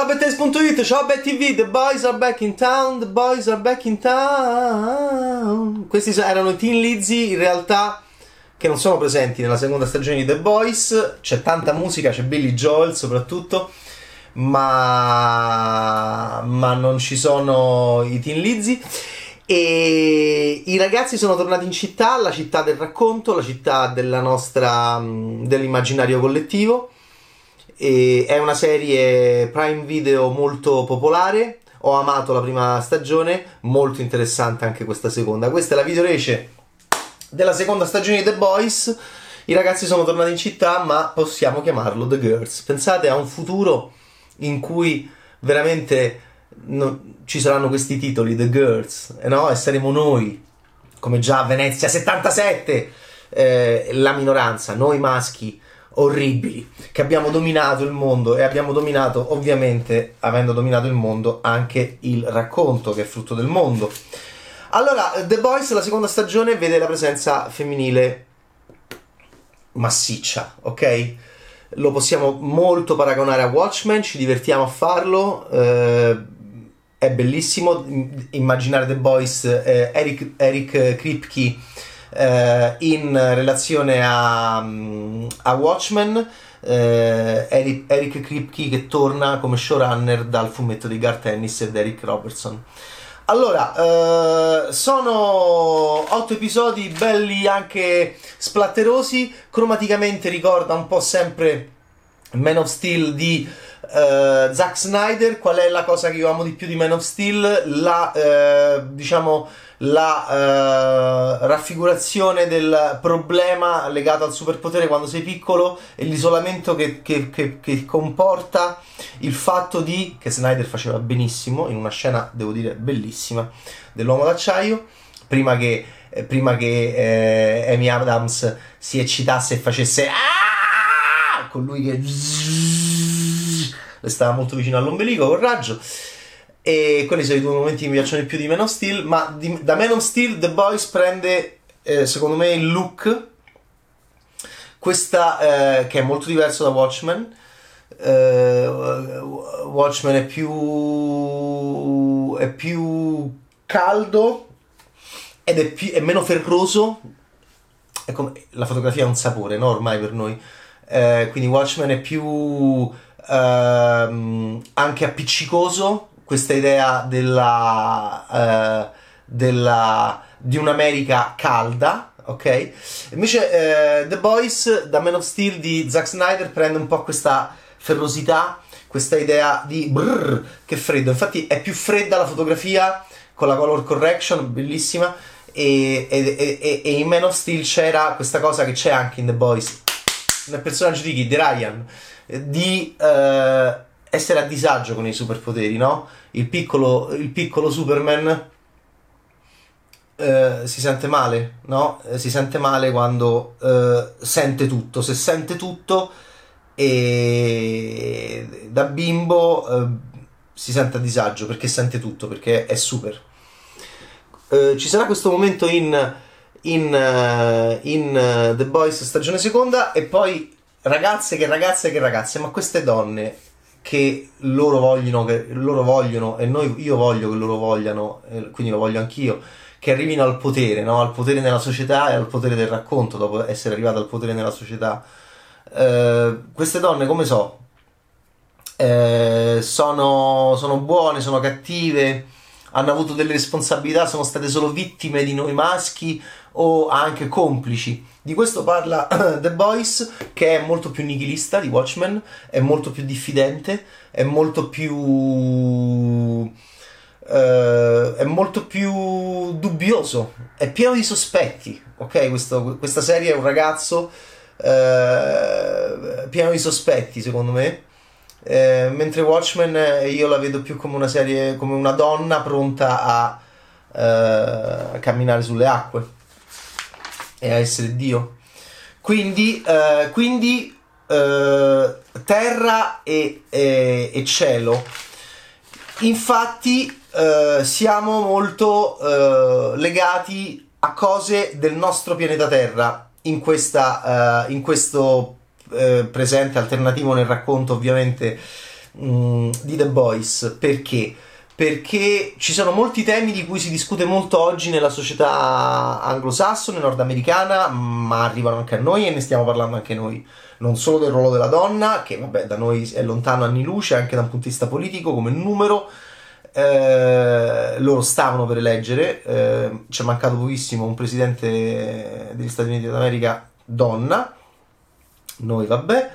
Ciao Bettes.it, ciao BetTV, The Boys are back in town, The Boys are back in town. Questi erano i Teen Lizzy, in realtà che non sono presenti nella seconda stagione di The Boys. C'è tanta musica, c'è Billy Joel soprattutto, ma, ma non ci sono i Teen Lizzy. E i ragazzi sono tornati in città, la città del racconto, la città nostra, dell'immaginario collettivo e è una serie Prime Video molto popolare. Ho amato la prima stagione, molto interessante anche questa seconda. Questa è la videorece della seconda stagione di The Boys. I ragazzi sono tornati in città, ma possiamo chiamarlo The Girls. Pensate a un futuro in cui veramente no, ci saranno questi titoli, The Girls, eh no? E saremo noi, come già a Venezia 77, eh, la minoranza, noi maschi orribili che abbiamo dominato il mondo e abbiamo dominato ovviamente avendo dominato il mondo anche il racconto che è frutto del mondo. Allora The Boys la seconda stagione vede la presenza femminile massiccia ok? Lo possiamo molto paragonare a Watchmen ci divertiamo a farlo eh, è bellissimo. Immaginare The Boys eh, Eric, Eric Kripke eh, in relazione a, a Watchmen. Eh, Eric, Eric Kripke che torna come showrunner dal fumetto di Garth Ennis ed Eric Robertson. Allora, eh, sono otto episodi belli anche splatterosi, cromaticamente ricorda un po' sempre Man of Steel di uh, Zack Snyder. Qual è la cosa che io amo di più di Man of Steel? La, uh, diciamo, la uh, raffigurazione del problema legato al superpotere quando sei piccolo e l'isolamento che, che, che, che, comporta il fatto di, che Snyder faceva benissimo, in una scena, devo dire, bellissima, dell'uomo d'acciaio, prima che, eh, prima che eh, Amy Adams si eccitasse e facesse ah! Con lui che stava molto vicino all'ombelico col raggio. E quelli sono i due momenti che mi piacciono di più di Man of Steel ma di, da Man of Steel The Boys prende eh, secondo me il look questa eh, che è molto diverso da Watchmen. Eh, Watchmen è più è più caldo ed è, più, è meno ferroso. È come, la fotografia ha un sapore no ormai per noi eh, quindi Watchmen è più ehm, anche appiccicoso questa idea della, eh, della, di un'America calda, ok? Invece eh, The Boys da Man of Steel di Zack Snyder prende un po' questa ferrosità, questa idea di brrr, che freddo. Infatti è più fredda la fotografia con la color correction, bellissima. E, e, e, e in Man of Steel c'era questa cosa che c'è anche in The Boys nel personaggio di Kid Ryan di eh, essere a disagio con i superpoteri, no? Il piccolo, il piccolo Superman eh, si sente male, no? Eh, si sente male quando eh, sente tutto. Se sente tutto e da bimbo eh, si sente a disagio perché sente tutto, perché è super. Eh, ci sarà questo momento in, in, in The Boys stagione seconda e poi ragazze che ragazze che ragazze, ma queste donne che loro vogliono, che loro vogliono e noi, io voglio che loro vogliano, quindi lo voglio anch'io, che arrivino al potere, no? al potere nella società e al potere del racconto dopo essere arrivato al potere nella società. Eh, queste donne, come so, eh, sono, sono buone, sono cattive, hanno avuto delle responsabilità, sono state solo vittime di noi maschi o anche complici. Di questo parla The Boys, che è molto più nichilista di Watchmen, è molto più diffidente, è molto più. Uh, è molto più dubbioso, è pieno di sospetti. Ok, Questo, questa serie è un ragazzo uh, pieno di sospetti, secondo me. Uh, mentre Watchmen io la vedo più come una serie, come una donna pronta a, a camminare sulle acque e a essere Dio. Quindi, eh, quindi eh, terra e, e, e, cielo. Infatti eh, siamo molto eh, legati a cose del nostro pianeta Terra in, questa, eh, in questo eh, presente alternativo nel racconto ovviamente mh, di The Boys. Perché? Perché ci sono molti temi di cui si discute molto oggi nella società anglosassone, nordamericana, ma arrivano anche a noi e ne stiamo parlando anche noi. Non solo del ruolo della donna, che vabbè da noi è lontano anni luce, anche da un punto di vista politico, come numero, eh, loro stavano per eleggere, eh, ci è mancato pochissimo un presidente degli Stati Uniti d'America donna, noi vabbè,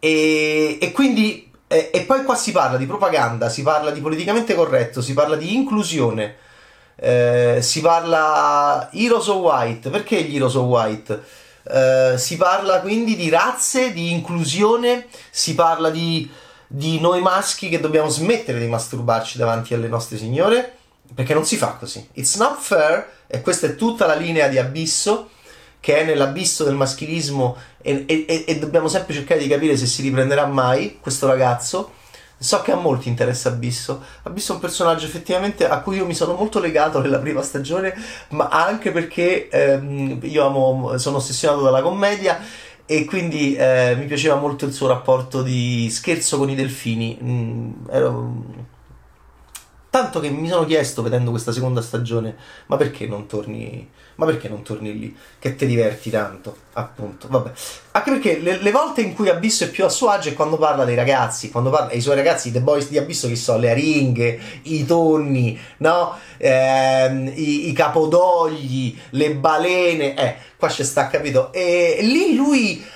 e, e quindi, e, e, poi qua si parla di propaganda, si parla di politicamente corretto, si parla di inclusione, eh, si parla Heroes of White, perché gli Heroes of White? Eh, si parla quindi di razze, di inclusione, si parla di di noi maschi che dobbiamo smettere di masturbarci davanti alle nostre signore, perché non si fa così. It's not fair, e questa è tutta la linea di abisso, che è nell'abisso del maschilismo, e, e, e dobbiamo sempre cercare di capire se si riprenderà mai questo ragazzo. So che a molti interessa Abisso. Abisso è un personaggio effettivamente a cui io mi sono molto legato nella prima stagione, ma anche perché ehm, io amo, sono ossessionato dalla commedia e quindi eh, mi piaceva molto il suo rapporto di scherzo con i delfini. Mm, ero... Tanto che mi sono chiesto vedendo questa seconda stagione, ma perché non torni, ma perché non torni lì? Che ti diverti tanto, appunto. Vabbè. Anche perché le, le, volte in cui Abisso è più a suo agio è quando parla dei ragazzi, quando parla dei suoi ragazzi, The Boys di Abisso, che so, le aringhe, i tonni, no? Eh, i, i, capodogli, le balene, eh, qua c'è sta, capito? E lì lui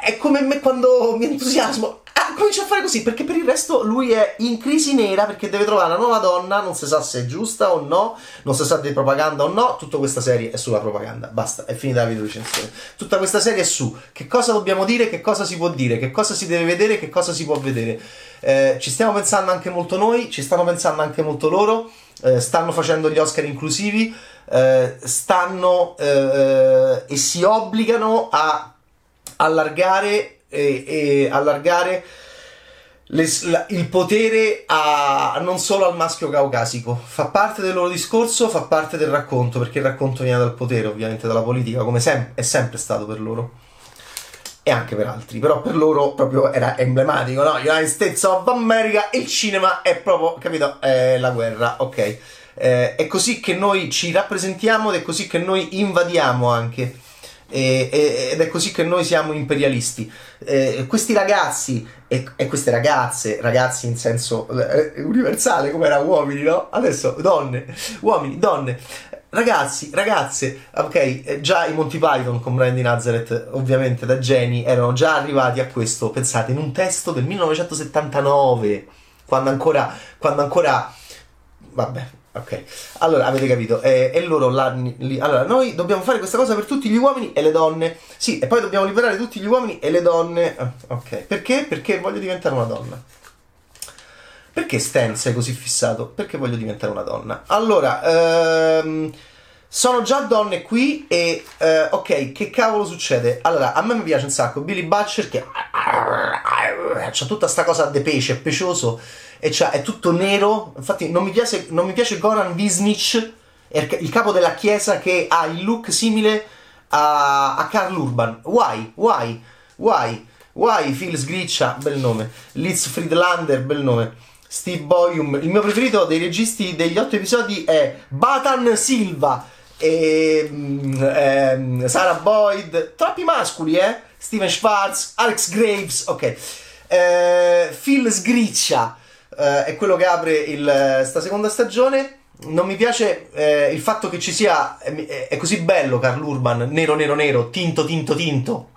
è come me quando mi entusiasmo comincia a fare così perché per il resto lui è in crisi nera perché deve trovare una nuova donna, non si sa se è giusta o no, non si sa di propaganda o no, tutta questa serie è sulla propaganda, basta, è finita la video recensione. Tutta questa serie è su che cosa dobbiamo dire, che cosa si può dire, che cosa si deve vedere, che cosa si può vedere. Eh, ci stiamo pensando anche molto noi, ci stanno pensando anche molto loro, eh, stanno facendo gli Oscar inclusivi, eh, stanno eh, e si obbligano a allargare e, e allargare le, la, il potere a, non solo al maschio caucasico. Fa parte del loro discorso, fa parte del racconto, perché il racconto viene dal potere, ovviamente dalla politica, come sem- è sempre stato per loro. E anche per altri, però per loro proprio era emblematico, no? United States of America, il cinema è proprio, capito? È la guerra, ok. Eh, è così che noi ci rappresentiamo ed è così che noi invadiamo anche e, e, ed è così che noi siamo imperialisti. Eh, questi ragazzi e, e, queste ragazze, ragazzi in senso eh, universale, come era uomini, no? Adesso donne, uomini, donne. Ragazzi, ragazze, ok, eh, già i Monty Python con Brian di Nazareth, ovviamente da geni, erano già arrivati a questo, pensate, in un testo del 1979, quando ancora, quando ancora, vabbè, Ok, allora avete capito, eh, e loro l'hanno. Allora, noi dobbiamo fare questa cosa per tutti gli uomini e le donne. Sì, e poi dobbiamo liberare tutti gli uomini e le donne. Ah, ok, perché? Perché voglio diventare una donna. Perché Stan sei così fissato? Perché voglio diventare una donna. Allora, ehm, sono già donne qui e eh, ok, che cavolo succede? Allora, a me mi piace un sacco Billy Butcher che c'ha tutta sta cosa de pesce, pecioso e cioè è tutto nero. Infatti, non mi piace, non mi piace Goran Visnich, il capo della chiesa che ha il look simile a, a Carl Urban. Why? Why? Why? Why? Phil Sgriccia, bel nome. Liz Friedlander, bel nome. Steve Boyum. Il mio preferito dei registi degli otto episodi è Batan Silva e ehm, Sarah Boyd. Troppi mascoli, eh? Steven Schwartz, Alex Graves, ok. Eh, Phil Sgriccia eh, è quello che apre il, sta seconda stagione. Non mi piace eh, il fatto che ci sia. È, è, così bello Carl Urban, nero, nero, nero, tinto, tinto, tinto.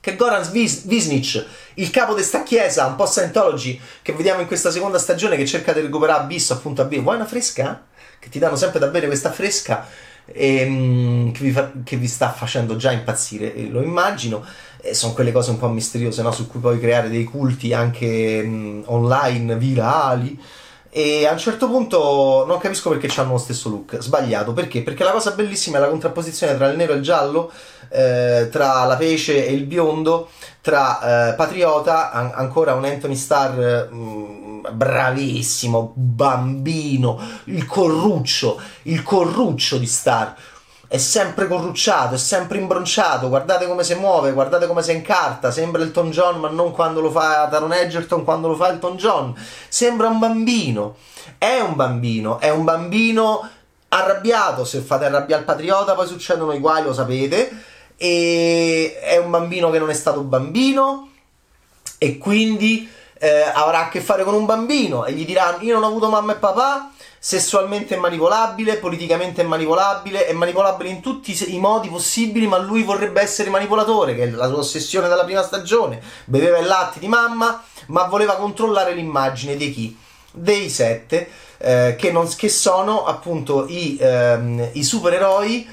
Che Goran Vis- Visnich, il capo di sta chiesa, un po' Scientology, che vediamo in questa seconda stagione, che cerca di recuperare Abisso, appunto, a bere. Vuoi una fresca? Che ti danno sempre da bere questa fresca. Ehm, che, vi fa, che, vi sta facendo già impazzire, lo immagino eh, sono quelle cose un po' misteriose no? su cui puoi creare dei culti anche mh, online virali. E a un certo punto non capisco perché hanno lo stesso look. Sbagliato. Perché? Perché la cosa bellissima è la contrapposizione tra il nero e il giallo, eh, tra la pece e il biondo, tra eh, Patriota, an- ancora un Anthony Starr mh, bravissimo, bambino, il corruccio, il corruccio di Starr è sempre corrucciato, è sempre imbronciato, guardate come si muove, guardate come si incarta, sembra il Tom John ma non quando lo fa Taron Egerton, quando lo fa il Tom John, sembra un bambino, è un bambino, è un bambino arrabbiato, se fate arrabbiare il patriota poi succedono i guai, lo sapete, e è un bambino che non è stato bambino. E quindi eh, avrà a che fare con un bambino e gli dirà io non ho avuto mamma e papà sessualmente è manipolabile, politicamente è manipolabile, è manipolabile in tutti i modi possibili, ma lui vorrebbe essere manipolatore, che è la sua ossessione dalla prima stagione. Beveva il latte di mamma, ma voleva controllare l'immagine di chi? Dei sette, eh, che, non, che, sono appunto i, ehm, i supereroi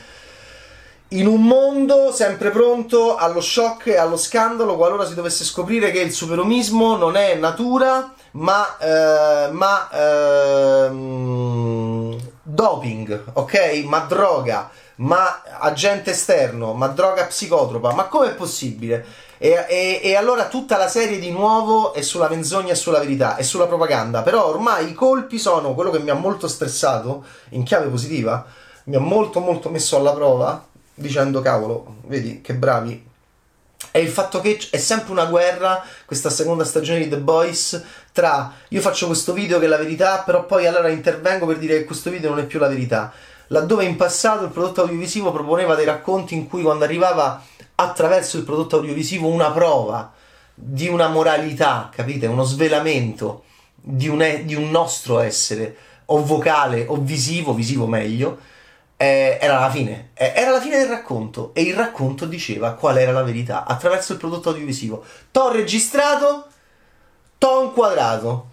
in un mondo sempre pronto allo shock e allo scandalo qualora si dovesse scoprire che il superomismo non è natura ma, eh, ma eh, doping, ok? Ma droga, ma agente esterno, ma droga psicotropa, ma com'è possibile? E, e, e, allora tutta la serie di nuovo è sulla menzogna e sulla verità, è sulla propaganda, però ormai i colpi sono quello che mi ha molto stressato, in chiave positiva, mi ha molto molto messo alla prova, dicendo cavolo, vedi che bravi, è il fatto che è sempre una guerra, questa seconda stagione di The Boys, tra io faccio questo video che è la verità, però poi allora intervengo per dire che questo video non è più la verità. Laddove in passato il prodotto audiovisivo proponeva dei racconti in cui quando arrivava attraverso il prodotto audiovisivo una prova di una moralità, capite? Uno svelamento di un, è, di un nostro essere, o vocale o visivo, visivo meglio, eh, era la fine. Eh, era la fine del racconto e il racconto diceva qual era la verità attraverso il prodotto audiovisivo. T'ho registrato, t'ho inquadrato,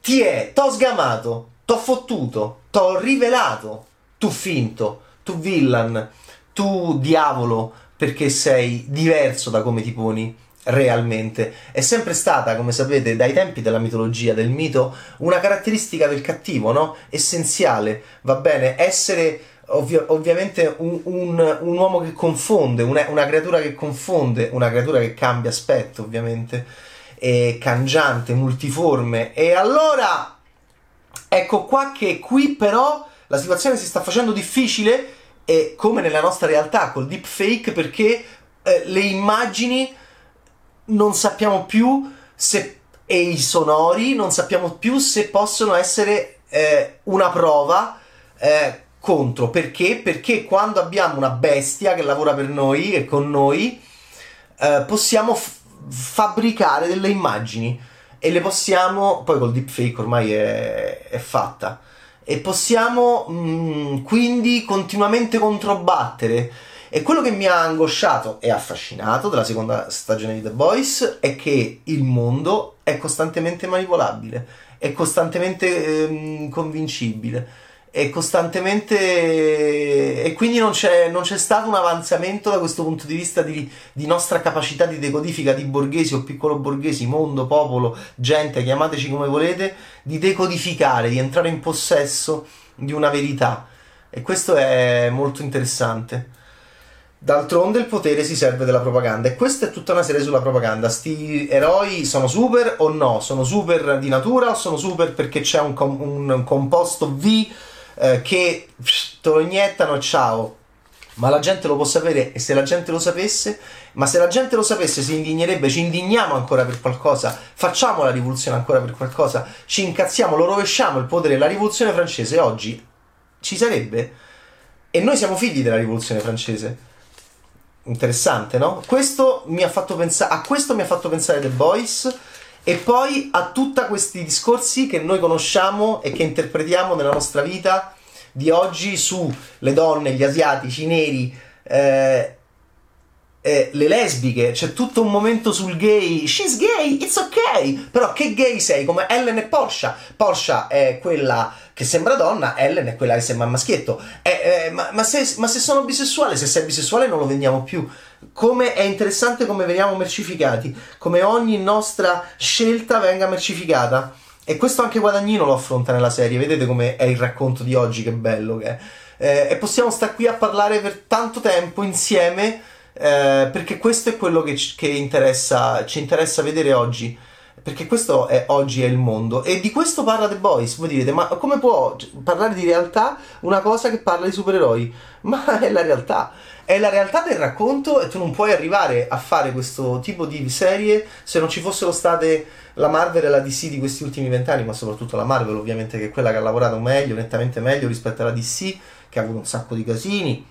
ti è, t'ho sgamato, t'ho fottuto, t'ho rivelato, tu finto, tu villain, tu diavolo, perché sei diverso da come ti poni realmente. È sempre stata, come sapete, dai tempi della mitologia, del mito, una caratteristica del cattivo, no? Essenziale, va bene? Essere ovvio, ovviamente un, un, un, uomo che confonde, una, una creatura che confonde, una creatura che cambia aspetto, ovviamente eh, cangiante, multiforme. E allora, ecco qua che qui però la situazione si sta facendo difficile, e come nella nostra realtà col deepfake, perché eh, le immagini non sappiamo più se e i sonori non sappiamo più se possono essere eh, una prova eh, contro perché? Perché quando abbiamo una bestia che lavora per noi e con noi eh, possiamo f- fabbricare delle immagini e le possiamo, poi col deepfake ormai è, è fatta, e possiamo mh, mm, quindi continuamente controbattere. E quello che mi ha angosciato e affascinato della seconda stagione di The Boys è che il mondo è costantemente manipolabile, è costantemente ehm, convincibile e costantemente e quindi non c'è, non c'è, stato un avanzamento da questo punto di vista di, di, nostra capacità di decodifica di borghesi o piccolo borghesi, mondo, popolo, gente, chiamateci come volete, di decodificare, di entrare in possesso di una verità e questo è molto interessante. D'altronde il potere si serve della propaganda e questa è tutta una serie sulla propaganda. Sti eroi sono super o no? Sono super di natura o sono super perché c'è un, com- un composto V eh, che te lo iniettano ciao. Ma la gente lo può sapere e se la gente lo sapesse, ma se la gente lo sapesse si indignerebbe, ci indigniamo ancora per qualcosa, facciamo la rivoluzione ancora per qualcosa, ci incazziamo, lo rovesciamo il potere. La rivoluzione francese oggi ci sarebbe e noi siamo figli della rivoluzione francese. Interessante, no? Questo mi ha fatto pensare, a questo mi ha fatto pensare The Boys e poi a tutti questi discorsi che noi conosciamo e che interpretiamo nella nostra vita di oggi sulle donne, gli asiatici, i neri, eh, eh, le lesbiche, c'è tutto un momento sul gay, she's gay, it's ok, però che gay sei? Come Ellen e Porsche, Porsche è quella che sembra donna, Ellen è quella che sembra maschietto, eh, eh, ma, ma, se, ma se sono bisessuale, se sei bisessuale non lo vendiamo più, come è interessante come veniamo mercificati, come ogni nostra scelta venga mercificata. E questo anche Guadagnino lo affronta nella serie, vedete come è il racconto di oggi, che bello che è. Eh, e possiamo stare qui a parlare per tanto tempo insieme, eh, perché questo è quello che, che interessa, ci interessa vedere oggi. perché questo è oggi è il mondo e di questo parla The Boys. Voi direte, ma come può parlare di realtà una cosa che parla di supereroi? Ma è la realtà, è la realtà del racconto e tu non puoi arrivare a fare questo tipo di serie se non ci fossero state la Marvel e la DC di questi ultimi vent'anni, ma soprattutto la Marvel ovviamente che è quella che ha lavorato meglio, nettamente meglio rispetto alla DC, che ha avuto un sacco di casini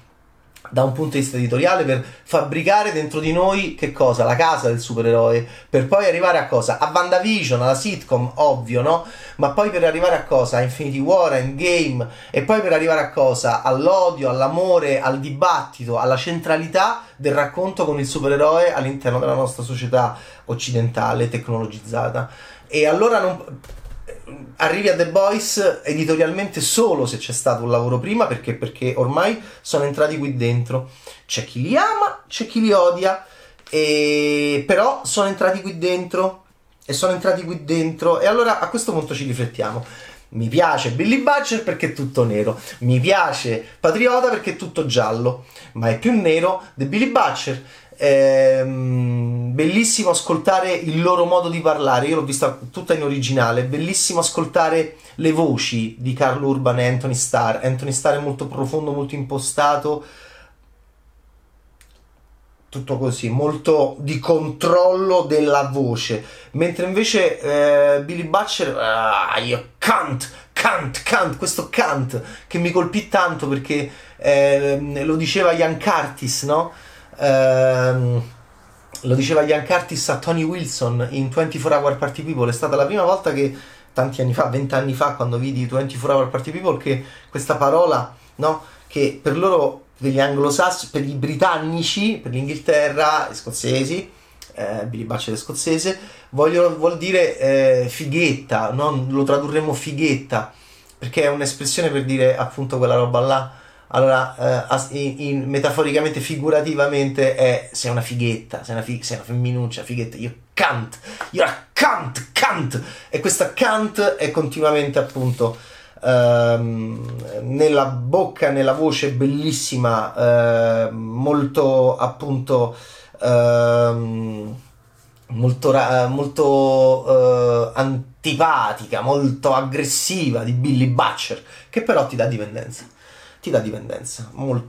da un punto di vista editoriale per fabbricare dentro di noi che cosa? La casa del supereroe, per poi arrivare a cosa? A WandaVision, alla sitcom, ovvio, no? Ma poi per arrivare a cosa? A Infinity War, a Endgame, e poi per arrivare a cosa? All'odio, all'amore, al dibattito, alla centralità del racconto con il supereroe all'interno della nostra società occidentale, tecnologizzata. E allora non arrivi a The Boys editorialmente solo se c'è stato un lavoro prima, perché, perché ormai sono entrati qui dentro. C'è chi li ama, c'è chi li odia, e... però sono entrati qui dentro e sono entrati qui dentro e allora a questo punto ci riflettiamo. Mi piace Billy Butcher perché è tutto nero, mi piace Patriota perché è tutto giallo, ma è più nero di Billy Butcher Ehm, bellissimo ascoltare il loro modo di parlare. Io l'ho vista tutta in originale. Bellissimo ascoltare le voci di Carl Urban e Anthony Starr. Anthony Starr è molto profondo, molto impostato. Tutto così, molto di controllo della voce. Mentre invece eh, Billy Butcher, ah, io can't, can't, can't, questo can't che mi colpì tanto perché eh, lo diceva Ian Curtis, no? Ehm, lo diceva Ian Curtis a Tony Wilson in 24 Hour Party People, è stata la prima volta che tanti anni fa, vent'anni fa, quando vidi 24 Hour Party People, che questa parola, no, che per loro, per gli anglosassoni, per i britannici, per l'Inghilterra, gli scozzesi, eh, Billy Butcher è scozzese, vogliono, vuol dire eh, fighetta, no? lo tradurremo fighetta, perché è un'espressione per dire appunto quella roba là allora, eh, in, in, metaforicamente, figurativamente, è sei una fighetta, sei una, fi- sei una femminuccia, fighetta, io can't, io can't, can't, e questa can't è continuamente appunto ehm, nella bocca, nella voce bellissima, eh, molto appunto. Ehm, molto, molto uh, antipatica, molto aggressiva di Billy Butcher, che però ti dà dipendenza ti dà dipendenza, molto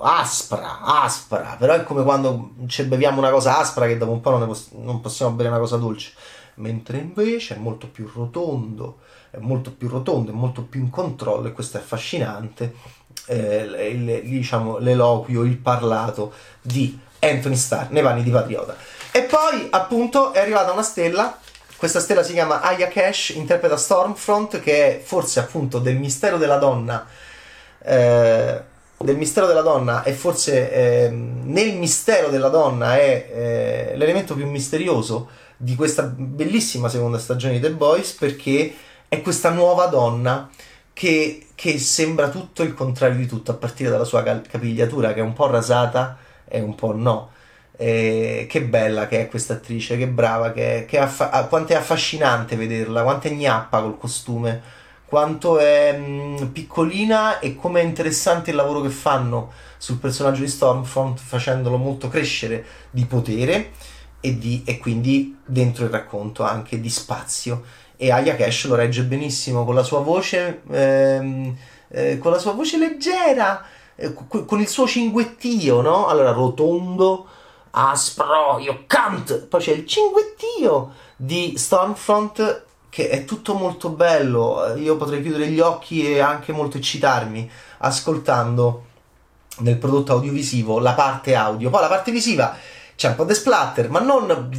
aspra, aspra, però è come quando ci beviamo una cosa aspra che dopo un po' non, poss- non possiamo bere una cosa dolce, mentre invece è molto più rotondo, è molto più rotondo, è molto più in controllo e questo è affascinante, eh, il, diciamo, l'eloquio, il parlato di Anthony Starr nei panni di Patriota. E poi appunto è arrivata una stella questa stella si chiama Aya Cash, interpreta Stormfront, che è forse appunto del mistero della donna. Eh, del mistero della donna e forse eh, nel mistero della donna è eh, l'elemento più misterioso di questa bellissima seconda stagione di The Boys perché è questa nuova donna che, che sembra tutto il contrario di tutto a partire dalla sua capigliatura che è un po' rasata e un po' no eh, che bella che è questa attrice, che brava, che, che affa- ah, quanto è affascinante vederla, quanto è gnappa col costume, quanto è mh, mm, piccolina e come è interessante il lavoro che fanno sul personaggio di Stormfront, facendolo molto crescere di potere e, di, e quindi dentro il racconto anche di spazio. E Aya Cash lo regge benissimo con la sua voce, ehm, eh, con la sua voce leggera, eh, con il suo cinguettio, no? Allora rotondo aspro, io can't. Poi c'è il cinguettio di Stormfront che è tutto molto bello. Io potrei chiudere gli occhi e anche molto eccitarmi ascoltando nel prodotto audiovisivo la parte audio. Poi la parte visiva c'è un po' di splatter, ma non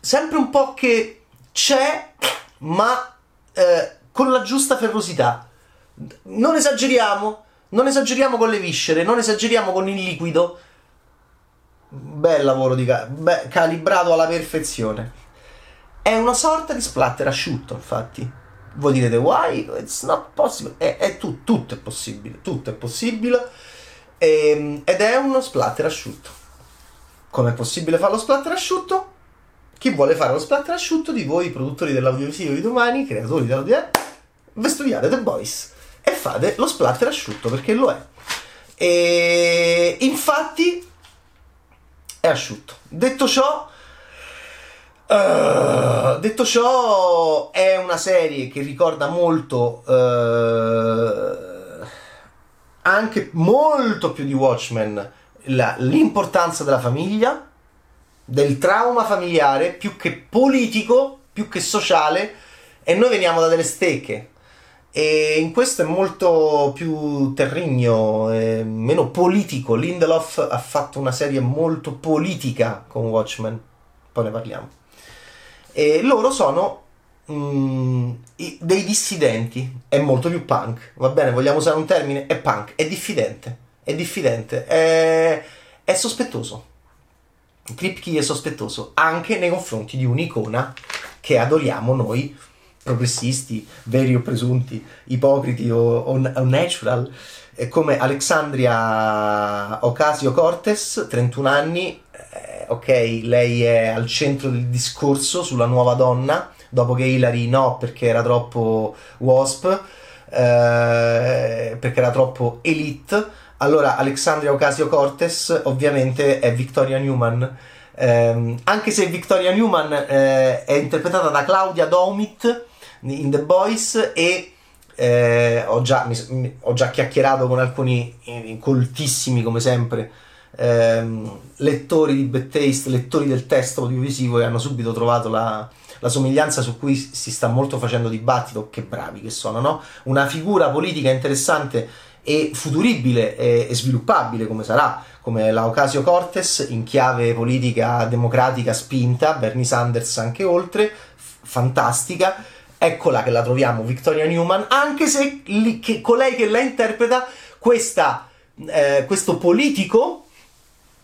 sempre un po' che c'è, ma eh, con la giusta ferrosità. Non esageriamo, non esageriamo con le viscere, non esageriamo con il liquido bel lavoro di ca- beh, calibrato alla perfezione. È una sorta di splatter asciutto, infatti. Voi direte why? It's not possible. È, è tu, tutto è possibile, tutto è possibile. E, ehm, ed è uno splatter asciutto. Come è possibile fare lo splatter asciutto? Chi vuole fare lo splatter asciutto di voi, produttori dell'audiovisivo di domani, creatori dell'audio, vi studiate The Boys e fate lo splatter asciutto perché lo è. E infatti è asciutto. Detto ciò, Uh, detto ciò, è una serie che ricorda molto, uh, anche molto più di Watchmen, la, l'importanza della famiglia, del trauma familiare, più che politico, più che sociale, e noi veniamo da delle stecche. E in questo è molto più terrigno, meno politico. Lindelof ha fatto una serie molto politica con Watchmen, poi ne parliamo. E loro sono mm, dei dissidenti, è molto più punk, va bene, vogliamo usare un termine? È punk, è diffidente, è diffidente, è, è sospettoso. Kripke è sospettoso anche nei confronti di un'icona che adoriamo noi, progressisti, veri o presunti, ipocriti o, o, o natural, come Alexandria Ocasio-Cortez, 31 anni, ok, lei è al centro del discorso sulla nuova donna, dopo che Hillary no, perché era troppo wasp, eh, perché era troppo elite. Allora, Alexandria Ocasio-Cortez ovviamente è Victoria Newman. Eh, anche se Victoria Newman eh, è interpretata da Claudia Domit in The Boys e eh, ho, già, mi, ho, già, chiacchierato con alcuni coltissimi come sempre ehm, lettori di Bad Taste, lettori del testo audiovisivo e hanno subito trovato la, la, somiglianza su cui si sta molto facendo dibattito, che bravi che sono, no? Una figura politica interessante e futuribile e, e sviluppabile come sarà, come la Ocasio Cortez in chiave politica democratica spinta, Bernie Sanders anche oltre, f- fantastica. Eccola che la troviamo, Victoria Newman, anche se li, che, colei che la interpreta, questa, eh, questo politico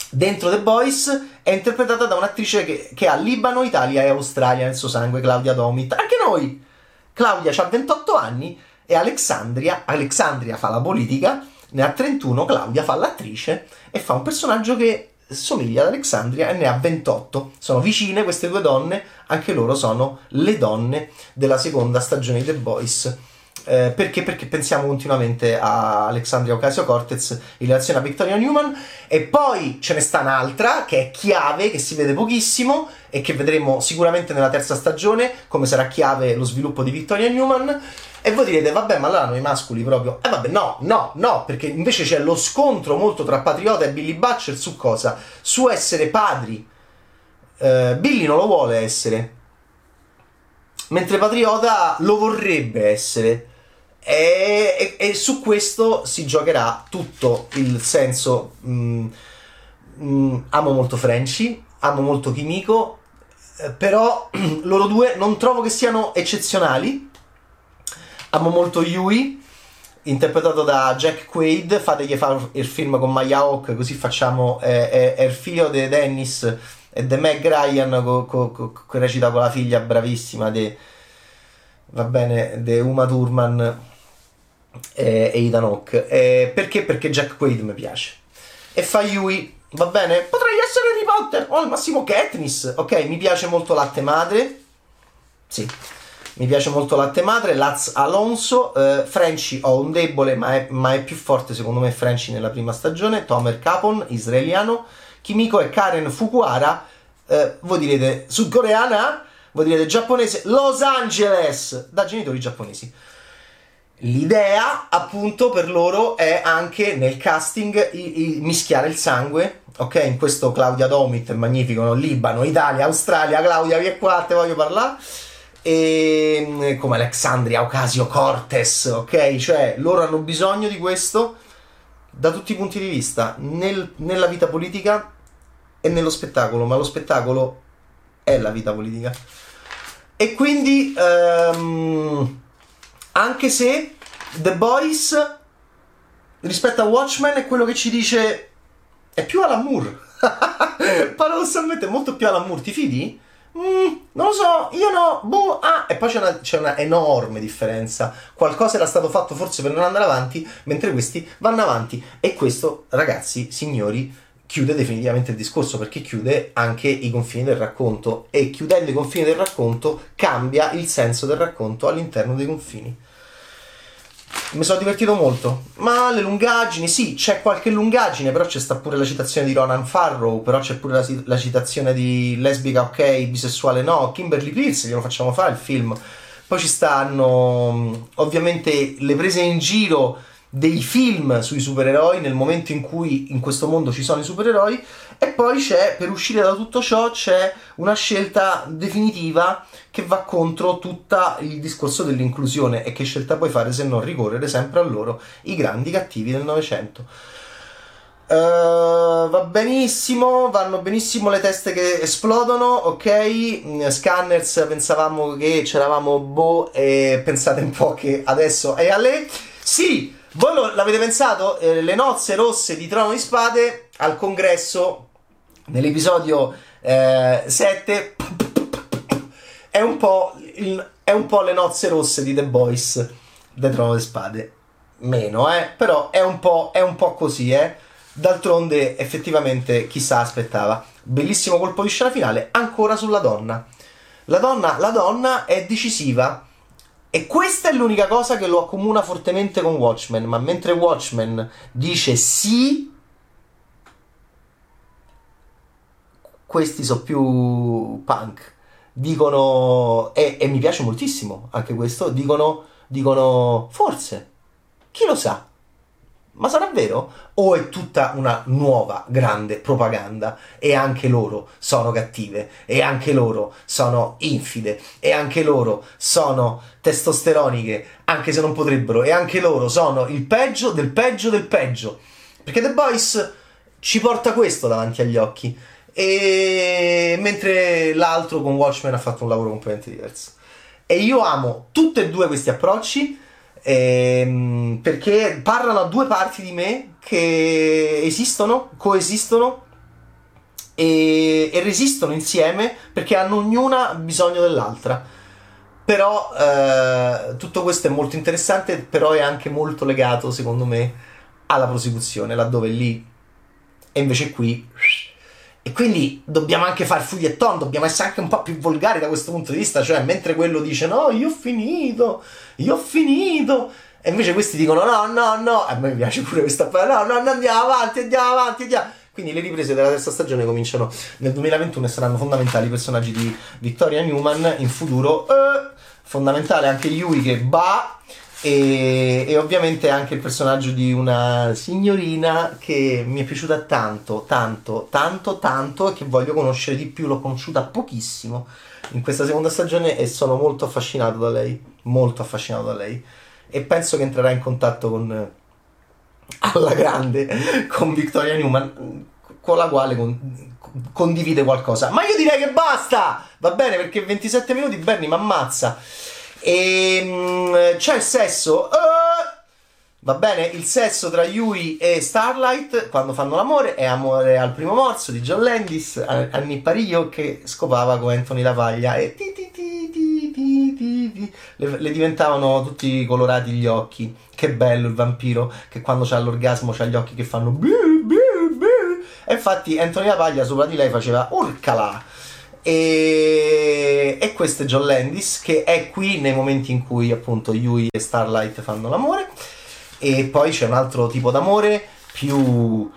dentro The Boys è interpretata da un'attrice che, che, ha Libano, Italia e Australia nel suo sangue, Claudia Domit. Anche noi! Claudia ha 28 anni e Alexandria, Alexandria fa la politica, ne ha 31, Claudia fa l'attrice e fa un personaggio che somiglia ad Alexandria e ne ha 28. Sono vicine queste due donne, anche loro sono le donne della seconda stagione di The Boys. Eh, perché? Perché pensiamo continuamente a Alexandria Ocasio-Cortez in relazione a Victoria Newman e poi ce ne sta un'altra che è chiave, che si vede pochissimo e che vedremo sicuramente nella terza stagione come sarà chiave lo sviluppo di Victoria Newman e voi direte vabbè ma là noi mascoli proprio e eh, vabbè no, no, no perché invece c'è lo scontro molto tra Patriota e Billy Butcher su cosa? Su essere padri eh, Billy non lo vuole essere mentre Patriota lo vorrebbe essere e, e, e, su questo si giocherà tutto il senso. Mm, mm, amo molto Frenchy, amo molto Kimiko, eh, però loro due non trovo che siano eccezionali. Amo molto Yui, interpretato da Jack Quaid. Fategli fare il film con Maya Hawk, così facciamo. Eh, è, è, il figlio di Dennis e di Meg Ryan, co, co, co, recita con la figlia bravissima di. Va bene, di Uma Thurman e, e Ethan Hawke. Eh, perché? Perché Jack Quaid mi piace. E fa Yui, va bene? Potrei essere Harry Potter o al massimo Katniss. Ok, mi piace molto Latte Madre. Sì. Mi piace molto Latte Madre, Laz Alonso, eh, Frenchy ho un debole ma è, ma è, più forte secondo me Frenchy nella prima stagione, Tomer Capon, israeliano, Kimiko e Karen Fukuhara, eh, voi direte sudcoreana, voi direte giapponese, Los Angeles, da genitori giapponesi. L'idea, appunto, per loro è anche nel casting i, i, mischiare il sangue. Ok, in questo Claudia Domit magnifico, no? Libano, Italia, Australia, Claudia, vieni qua, te voglio parlare. E mm, come Alexandria Ocasio Cortes, ok? Cioè, loro hanno bisogno di questo da tutti i punti di vista, nel, nella vita politica e nello spettacolo, ma lo spettacolo è la vita politica. E quindi... Um, anche se The Boys rispetto a Watchmen è quello che ci dice è più Alan Moore. Paradossalmente è molto più Alan Moore, ti fidi? Mm, non lo so, io no, boh, ah, e poi c'è una, c'è una, enorme differenza. Qualcosa era stato fatto forse per non andare avanti, mentre questi vanno avanti. E questo, ragazzi, signori, chiude definitivamente il discorso perché chiude anche i confini del racconto e chiudendo i confini del racconto cambia il senso del racconto all'interno dei confini. mi sono divertito molto. Ma le lungaggini, sì, c'è qualche lungaggine, però c'è sta pure la citazione di Ronan Farrow, però c'è pure la, la citazione di lesbica ok, bisessuale no, Kimberly Pierce, glielo facciamo fare il film. Poi ci stanno ovviamente le prese in giro dei film sui supereroi nel momento in cui in questo mondo ci sono i supereroi e poi c'è per uscire da tutto ciò c'è una scelta definitiva che va contro tutto il discorso dell'inclusione e che scelta puoi fare se non ricorrere sempre a loro i grandi cattivi del Novecento Uh, va benissimo, vanno benissimo le teste che esplodono, ok? Scanners pensavamo che c'eravamo boh e pensate un po' che adesso è a lei. Sì, voi lo, l'avete pensato? Eh, le nozze rosse di Trono di Spade al congresso nell'episodio eh, 7 è un, è un po' le nozze rosse di The Boys del Trono di Spade. Meno, eh? Però è un po', è un po' così, eh? D'altronde, effettivamente, chissà aspettava. Bellissimo colpo di scena finale, ancora sulla donna. La donna, la donna è decisiva e questa è l'unica cosa che lo accomuna fortemente con Watchmen, ma mentre Watchmen dice sì, questi sono più punk. Dicono, e, e mi piace moltissimo anche questo, dicono, dicono forse, chi lo sa. Ma sarà vero? O è tutta una nuova grande propaganda e anche loro sono cattive e anche loro sono infide e anche loro sono testosteroniche, anche se non potrebbero, e anche loro sono il peggio del peggio del peggio. Perché The Boys ci porta questo davanti agli occhi. E mentre l'altro con Watchmen ha fatto un lavoro completamente diverso. E io amo tutti e due questi approcci ehm, perché parlano a due parti di me che esistono, coesistono e, e resistono insieme perché hanno ognuna bisogno dell'altra. Però eh, tutto questo è molto interessante, però è anche molto legato, secondo me, alla prosecuzione, laddove lì e invece qui e quindi dobbiamo anche fare fuglietton, dobbiamo essere anche un po' più volgari da questo punto di vista, cioè mentre quello dice no, io ho finito, io ho finito, e invece questi dicono no, no, no, a me piace pure questa no, no, no, andiamo avanti, andiamo avanti, andiamo. Quindi le riprese della terza stagione cominciano nel 2021 e saranno fondamentali i personaggi di Victoria Newman in futuro. Eh, fondamentale anche Yui che va e, e, ovviamente anche il personaggio di una signorina che mi è piaciuta tanto, tanto, tanto, tanto e che voglio conoscere di più. L'ho conosciuta pochissimo in questa seconda stagione e sono molto affascinato da lei, molto affascinato da lei. E penso che entrerà in contatto con alla grande con Victoria Newman, con la quale con, condivide qualcosa. Ma io direi che basta! Va bene perché 27 minuti Bernie mi ammazza. E um, c'è il sesso. Uh, va bene, il sesso tra Yui e Starlight quando fanno l'amore è amore al primo morso di John Landis, Anni Pariglio che scopava con Anthony Lavaglia e ti, ti, ti, le, le, diventavano tutti colorati gli occhi. Che bello il vampiro che quando c'ha l'orgasmo c'ha gli occhi che fanno e infatti Anthony Lavaglia sopra di lei faceva urcala e, e questo è John Landis che è qui nei momenti in cui appunto Yui e Starlight fanno l'amore. E poi c'è un altro tipo d'amore più uh,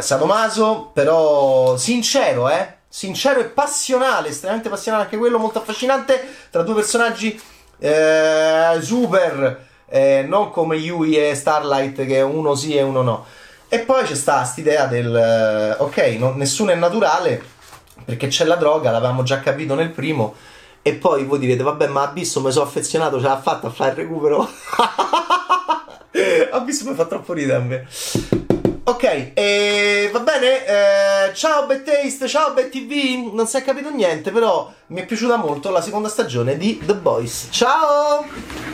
sadomaso, però sincero, eh? Sincero e passionale, estremamente passionale anche quello, molto affascinante tra due personaggi eh, super, eh, non come Yui e Starlight che uno sì e uno no. E poi c'è sta quest'idea del eh, ok, no, nessuno è naturale, perché c'è la droga, l'avevamo già capito nel primo. E poi voi direte, vabbè, ma Abisso mi sono affezionato, ce l'ha fatta a fare il recupero. Abisso mi fa troppo ridere a me. Ok, e va bene, eh, ciao Taste, ciao BetTV, non si è capito niente, però mi è piaciuta molto la seconda stagione di The Boys. Ciao!